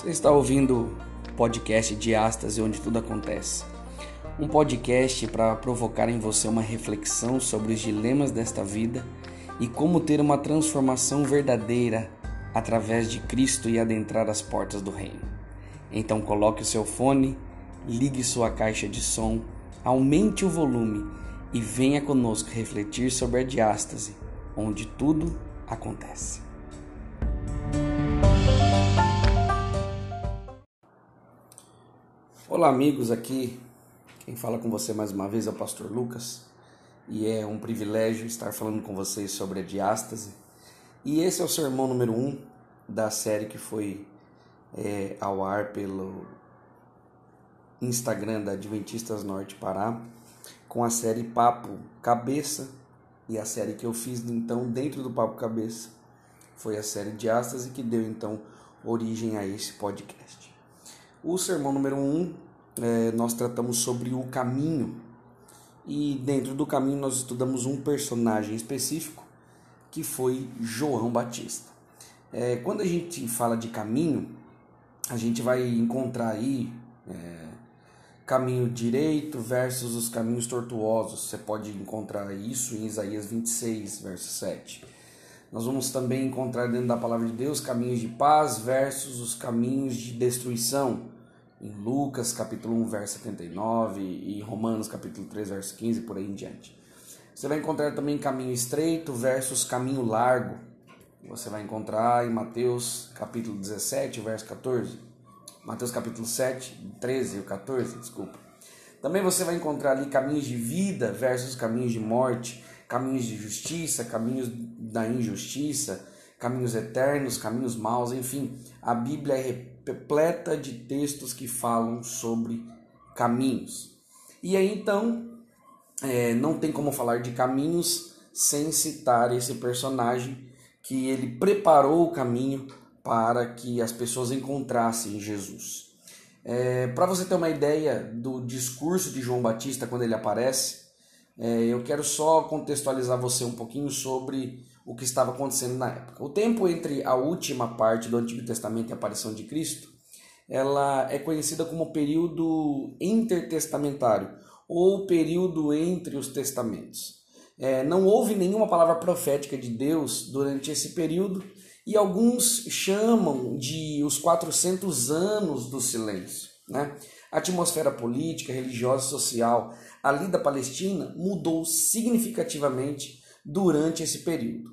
Você está ouvindo o podcast Diástase, onde tudo acontece. Um podcast para provocar em você uma reflexão sobre os dilemas desta vida e como ter uma transformação verdadeira através de Cristo e adentrar as portas do reino. Então coloque o seu fone, ligue sua caixa de som, aumente o volume e venha conosco refletir sobre a diástase, onde tudo acontece. Olá, amigos, aqui quem fala com você mais uma vez é o pastor Lucas e é um privilégio estar falando com vocês sobre a diástase. E esse é o sermão número 1 um da série que foi é, ao ar pelo Instagram da Adventistas Norte Pará, com a série Papo Cabeça e a série que eu fiz então dentro do Papo Cabeça foi a série Diástase que deu então origem a esse podcast. O sermão número 1, um, é, nós tratamos sobre o caminho. E dentro do caminho nós estudamos um personagem específico, que foi João Batista. É, quando a gente fala de caminho, a gente vai encontrar aí é, caminho direito versus os caminhos tortuosos. Você pode encontrar isso em Isaías 26, verso 7. Nós vamos também encontrar dentro da palavra de Deus caminhos de paz versus os caminhos de destruição. Em Lucas capítulo 1, verso 79 e Romanos capítulo 3, verso 15 por aí em diante. Você vai encontrar também caminho estreito versus caminho largo. Você vai encontrar em Mateus capítulo 17, verso 14. Mateus capítulo 7, 13 e 14, desculpa. Também você vai encontrar ali caminhos de vida versus caminhos de morte caminhos de justiça, caminhos da injustiça, caminhos eternos, caminhos maus, enfim, a Bíblia é repleta de textos que falam sobre caminhos. E aí então, é, não tem como falar de caminhos sem citar esse personagem que ele preparou o caminho para que as pessoas encontrassem Jesus. É, para você ter uma ideia do discurso de João Batista quando ele aparece, é, eu quero só contextualizar você um pouquinho sobre o que estava acontecendo na época. O tempo entre a última parte do Antigo Testamento e a aparição de Cristo, ela é conhecida como período intertestamentário ou período entre os testamentos. É, não houve nenhuma palavra profética de Deus durante esse período e alguns chamam de os 400 anos do silêncio. Né? A atmosfera política, religiosa e social ali da Palestina mudou significativamente durante esse período.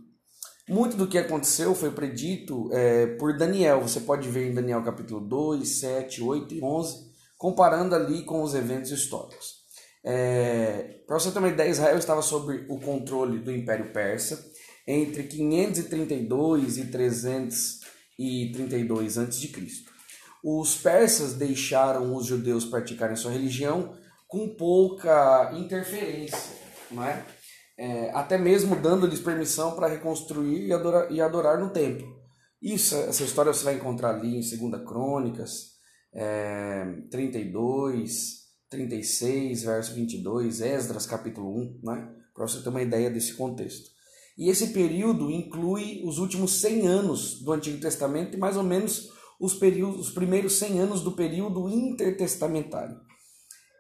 Muito do que aconteceu foi predito é, por Daniel. Você pode ver em Daniel capítulo 2, 7, 8 e 11, comparando ali com os eventos históricos. É, Para você ter uma ideia, Israel estava sob o controle do Império Persa entre 532 e 332 a.C. Os persas deixaram os judeus praticarem sua religião com pouca interferência, não é? É até mesmo dando-lhes permissão para reconstruir e adorar, e adorar no templo. Isso, essa história você vai encontrar ali em 2 Crônicas é, 32, 36, verso 22, Esdras capítulo 1, né? para você ter uma ideia desse contexto. E esse período inclui os últimos 100 anos do Antigo Testamento e mais ou menos os, períodos, os primeiros 100 anos do período intertestamentário.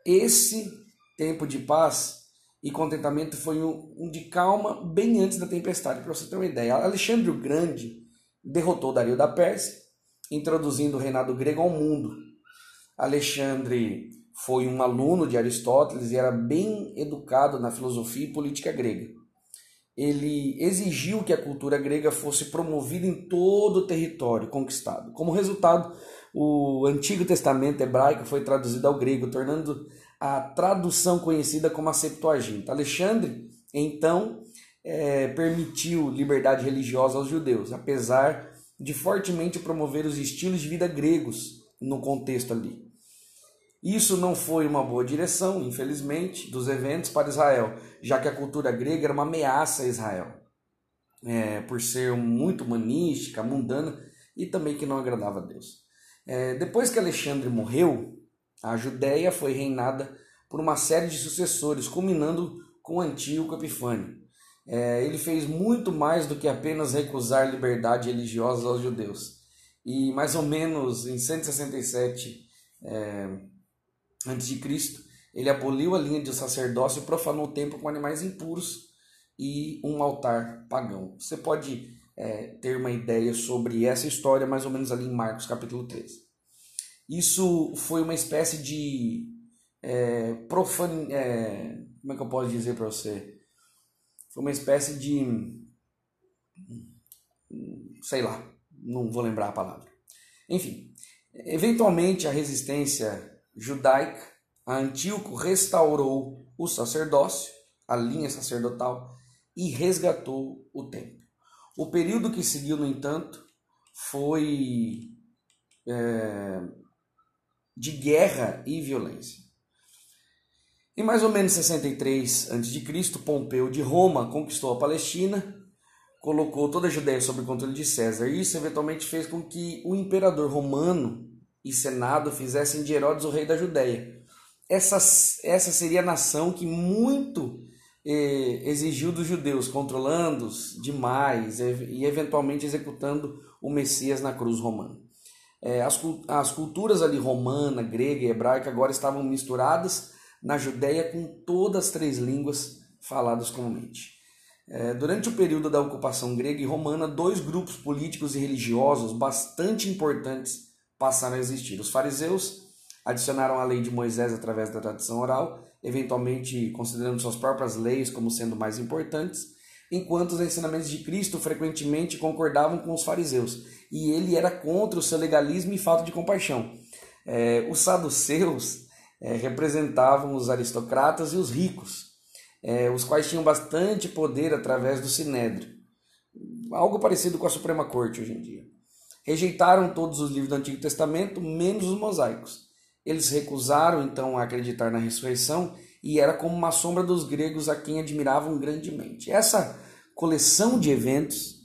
Esse tempo de paz e contentamento foi um, um de calma bem antes da tempestade. Para você ter uma ideia, Alexandre o Grande derrotou Dario da Pérsia, introduzindo o reinado grego ao mundo. Alexandre foi um aluno de Aristóteles e era bem educado na filosofia e política grega. Ele exigiu que a cultura grega fosse promovida em todo o território conquistado. Como resultado, o Antigo Testamento hebraico foi traduzido ao grego, tornando a tradução conhecida como a Septuaginta. Alexandre, então, é, permitiu liberdade religiosa aos judeus, apesar de fortemente promover os estilos de vida gregos no contexto ali. Isso não foi uma boa direção, infelizmente, dos eventos para Israel, já que a cultura grega era uma ameaça a Israel, é, por ser muito humanística, mundana e também que não agradava a Deus. É, depois que Alexandre morreu, a Judéia foi reinada por uma série de sucessores, culminando com Antíoco Epifânio. É, ele fez muito mais do que apenas recusar liberdade religiosa aos judeus. e mais ou menos em 167 é, Cristo, ele aboliu a linha de sacerdócio profanou o templo com animais impuros e um altar pagão. Você pode é, ter uma ideia sobre essa história mais ou menos ali em Marcos capítulo 13. Isso foi uma espécie de é, profan... É, como é que eu posso dizer para você? Foi uma espécie de sei lá, não vou lembrar a palavra. Enfim, eventualmente a resistência judaica a Antíoco restaurou o sacerdócio, a linha sacerdotal, e resgatou o templo. O período que seguiu, no entanto, foi é, de guerra e violência. Em mais ou menos 63 a.C., Pompeu de Roma conquistou a Palestina colocou toda a Judéia sob o controle de César. Isso eventualmente fez com que o imperador romano e senado fizessem de Herodes o rei da Judéia. Essa, essa seria a nação que muito eh, exigiu dos judeus, controlando-os demais e eventualmente executando o Messias na cruz romana. É, as, as culturas ali romana, grega e hebraica agora estavam misturadas na Judéia com todas as três línguas faladas comumente. É, durante o período da ocupação grega e romana, dois grupos políticos e religiosos bastante importantes passaram a existir. Os fariseus adicionaram a lei de Moisés através da tradição oral, eventualmente considerando suas próprias leis como sendo mais importantes, enquanto os ensinamentos de Cristo frequentemente concordavam com os fariseus, e ele era contra o seu legalismo e falta de compaixão. É, os saduceus é, representavam os aristocratas e os ricos, é, os quais tinham bastante poder através do Sinédrio, algo parecido com a Suprema Corte hoje em dia. Rejeitaram todos os livros do Antigo Testamento, menos os mosaicos. Eles recusaram então a acreditar na ressurreição e era como uma sombra dos gregos a quem admiravam grandemente. Essa coleção de eventos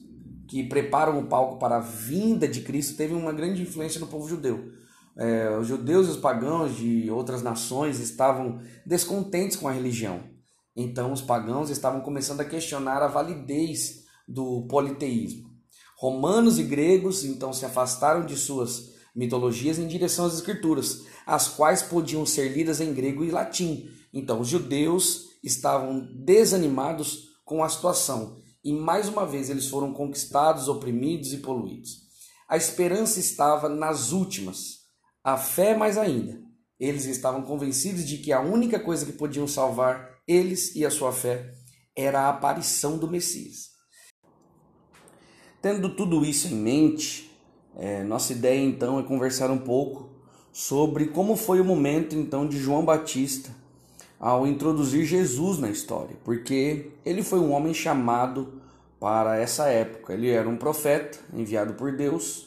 que preparam o palco para a vinda de Cristo teve uma grande influência no povo judeu. É, os judeus e os pagãos de outras nações estavam descontentes com a religião então, os pagãos estavam começando a questionar a validez do politeísmo. Romanos e gregos então se afastaram de suas mitologias em direção às escrituras, as quais podiam ser lidas em grego e latim. Então, os judeus estavam desanimados com a situação e mais uma vez eles foram conquistados, oprimidos e poluídos. A esperança estava nas últimas, a fé mais ainda. Eles estavam convencidos de que a única coisa que podiam salvar eles e a sua fé era a aparição do Messias. Tendo tudo isso em mente, é, nossa ideia então é conversar um pouco sobre como foi o momento então de João Batista ao introduzir Jesus na história, porque ele foi um homem chamado para essa época. Ele era um profeta enviado por Deus,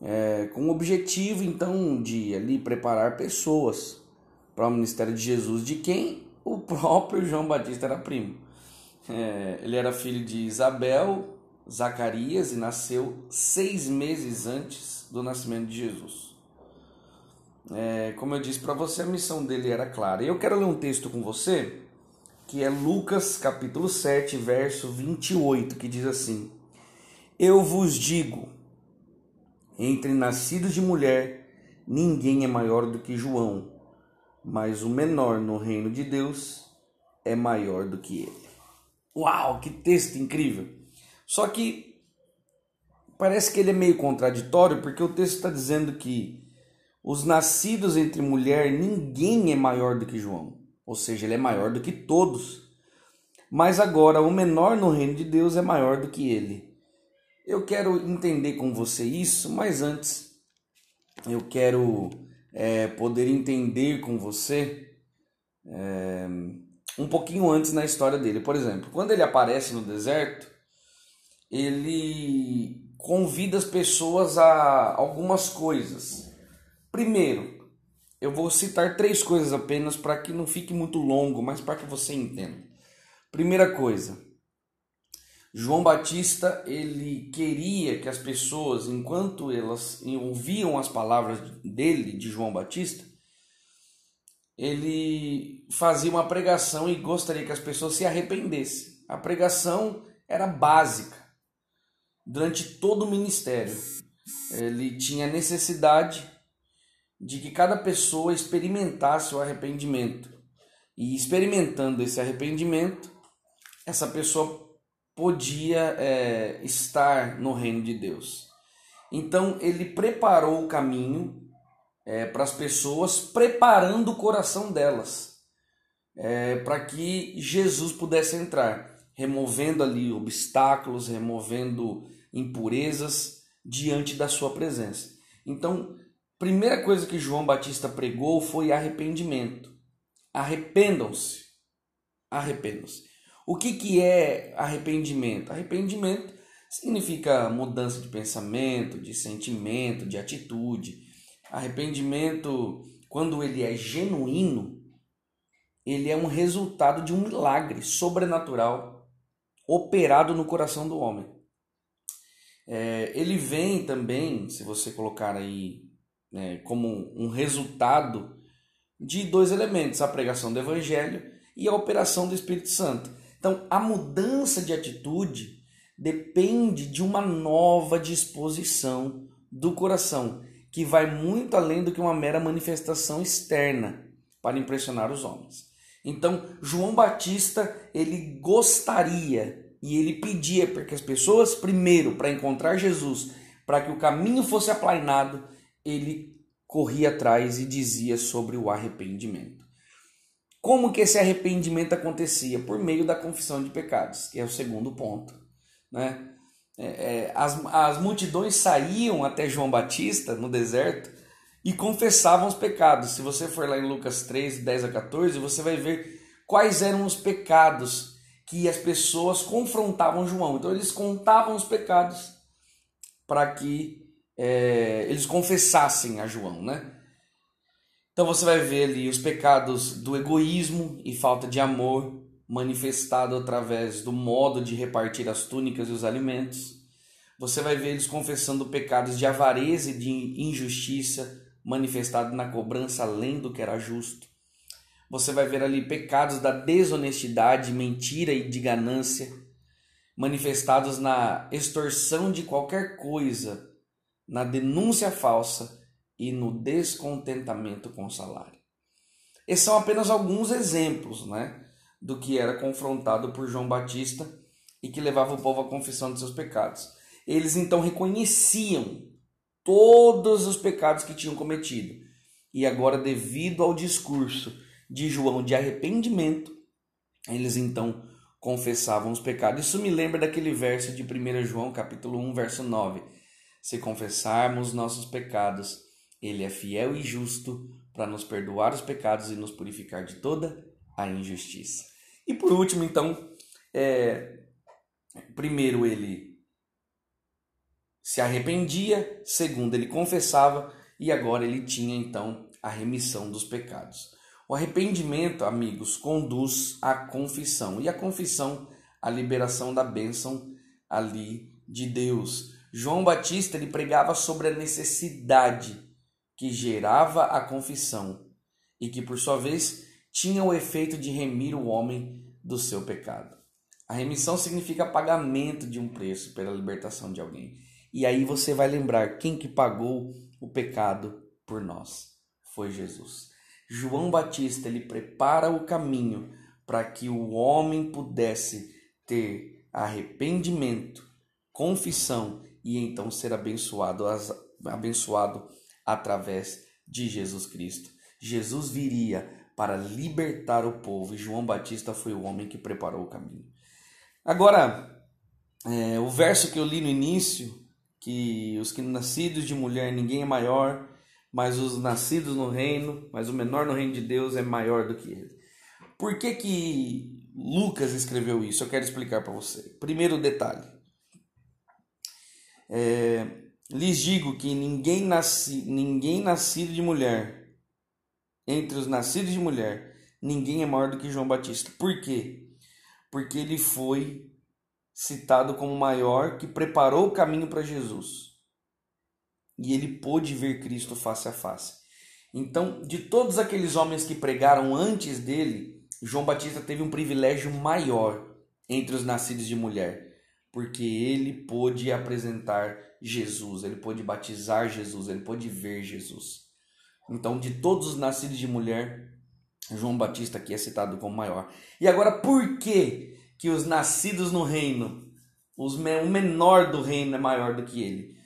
é, com o objetivo então de ali preparar pessoas para o ministério de Jesus, de quem o próprio João Batista era primo. É, ele era filho de Isabel, Zacarias e nasceu seis meses antes do nascimento de Jesus. É, como eu disse para você, a missão dele era clara. E eu quero ler um texto com você, que é Lucas capítulo 7, verso 28, que diz assim: Eu vos digo, entre nascidos de mulher, ninguém é maior do que João mas o menor no reino de Deus é maior do que ele. Uau, que texto incrível! Só que parece que ele é meio contraditório, porque o texto está dizendo que os nascidos entre mulher, ninguém é maior do que João. Ou seja, ele é maior do que todos. Mas agora, o menor no reino de Deus é maior do que ele. Eu quero entender com você isso, mas antes eu quero é, poder entender com você é, um pouquinho antes na história dele. Por exemplo, quando ele aparece no deserto, ele convida as pessoas a algumas coisas. Primeiro, eu vou citar três coisas apenas para que não fique muito longo, mas para que você entenda. Primeira coisa, João Batista ele queria que as pessoas, enquanto elas ouviam as palavras dele, de João Batista, ele fazia uma pregação e gostaria que as pessoas se arrependessem. A pregação era básica durante todo o ministério. ele tinha necessidade de que cada pessoa experimentasse o arrependimento. E experimentando esse arrependimento, essa pessoa podia é, estar no reino de Deus. Então ele preparou o caminho é, para as pessoas, preparando o coração delas, é, para que Jesus pudesse entrar, removendo ali obstáculos, removendo impurezas diante da sua presença. Então, primeira coisa que João Batista pregou foi arrependimento. Arrependam-se. Arrependam-se. O que, que é arrependimento? Arrependimento significa mudança de pensamento, de sentimento, de atitude. Arrependimento, quando ele é genuíno, ele é um resultado de um milagre sobrenatural operado no coração do homem. É, ele vem também, se você colocar aí né, como um resultado de dois elementos: a pregação do Evangelho e a operação do Espírito Santo. Então, a mudança de atitude depende de uma nova disposição do coração, que vai muito além do que uma mera manifestação externa para impressionar os homens. Então, João Batista, ele gostaria e ele pedia para que as pessoas, primeiro, para encontrar Jesus, para que o caminho fosse aplainado, ele corria atrás e dizia sobre o arrependimento. Como que esse arrependimento acontecia? Por meio da confissão de pecados, que é o segundo ponto. Né? É, é, as, as multidões saíam até João Batista no deserto e confessavam os pecados. Se você for lá em Lucas 3, 10 a 14, você vai ver quais eram os pecados que as pessoas confrontavam João. Então eles contavam os pecados para que é, eles confessassem a João, né? Então você vai ver ali os pecados do egoísmo e falta de amor manifestado através do modo de repartir as túnicas e os alimentos. Você vai ver eles confessando pecados de avareza e de injustiça manifestado na cobrança além do que era justo. Você vai ver ali pecados da desonestidade, mentira e de ganância manifestados na extorsão de qualquer coisa, na denúncia falsa e no descontentamento com o salário. Esses são apenas alguns exemplos né, do que era confrontado por João Batista e que levava o povo à confissão de seus pecados. Eles então reconheciam todos os pecados que tinham cometido. E agora, devido ao discurso de João de arrependimento, eles então confessavam os pecados. Isso me lembra daquele verso de 1 João, capítulo 1, verso 9. Se confessarmos nossos pecados, ele é fiel e justo para nos perdoar os pecados e nos purificar de toda a injustiça. E por último, então, é, primeiro ele se arrependia, segundo ele confessava e agora ele tinha então a remissão dos pecados. O arrependimento, amigos, conduz à confissão e a confissão à liberação da bênção ali de Deus. João Batista ele pregava sobre a necessidade que gerava a confissão e que, por sua vez, tinha o efeito de remir o homem do seu pecado. A remissão significa pagamento de um preço pela libertação de alguém. E aí você vai lembrar quem que pagou o pecado por nós. Foi Jesus. João Batista, ele prepara o caminho para que o homem pudesse ter arrependimento, confissão e então ser abençoado, abençoado através de Jesus Cristo. Jesus viria para libertar o povo e João Batista foi o homem que preparou o caminho. Agora, é, o verso que eu li no início, que os que nascidos de mulher ninguém é maior, mas os nascidos no reino, mas o menor no reino de Deus é maior do que ele. Por que que Lucas escreveu isso? Eu quero explicar para você. Primeiro detalhe. É, lhes digo que ninguém, nasci, ninguém nascido de mulher, entre os nascidos de mulher, ninguém é maior do que João Batista. Por quê? Porque ele foi citado como maior que preparou o caminho para Jesus. E ele pôde ver Cristo face a face. Então, de todos aqueles homens que pregaram antes dele, João Batista teve um privilégio maior entre os nascidos de mulher porque ele pôde apresentar Jesus, ele pôde batizar Jesus, ele pôde ver Jesus. Então, de todos os nascidos de mulher, João Batista aqui é citado como maior. E agora, por que que os nascidos no reino, os, o menor do reino é maior do que ele?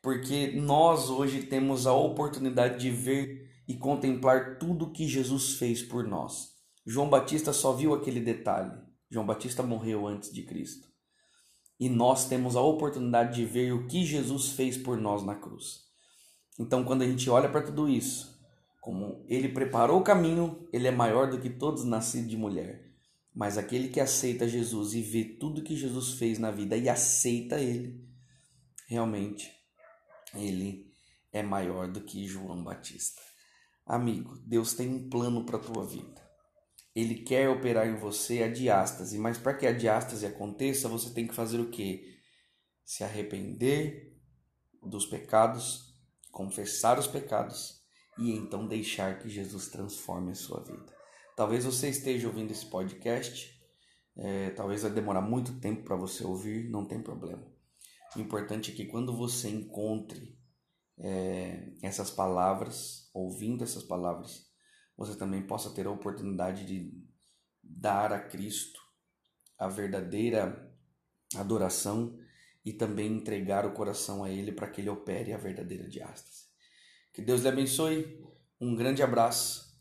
Porque nós hoje temos a oportunidade de ver e contemplar tudo que Jesus fez por nós. João Batista só viu aquele detalhe. João Batista morreu antes de Cristo. E nós temos a oportunidade de ver o que Jesus fez por nós na cruz. Então, quando a gente olha para tudo isso, como ele preparou o caminho, ele é maior do que todos nascidos de mulher. Mas aquele que aceita Jesus e vê tudo que Jesus fez na vida e aceita ele, realmente ele é maior do que João Batista. Amigo, Deus tem um plano para a tua vida. Ele quer operar em você a diástase, mas para que a diástase aconteça, você tem que fazer o quê? Se arrepender dos pecados, confessar os pecados e então deixar que Jesus transforme a sua vida. Talvez você esteja ouvindo esse podcast, é, talvez vai demorar muito tempo para você ouvir, não tem problema. O importante é que quando você encontre é, essas palavras, ouvindo essas palavras, você também possa ter a oportunidade de dar a Cristo a verdadeira adoração e também entregar o coração a Ele para que Ele opere a verdadeira diástase. Que Deus lhe abençoe, um grande abraço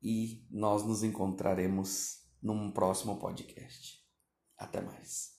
e nós nos encontraremos num próximo podcast. Até mais.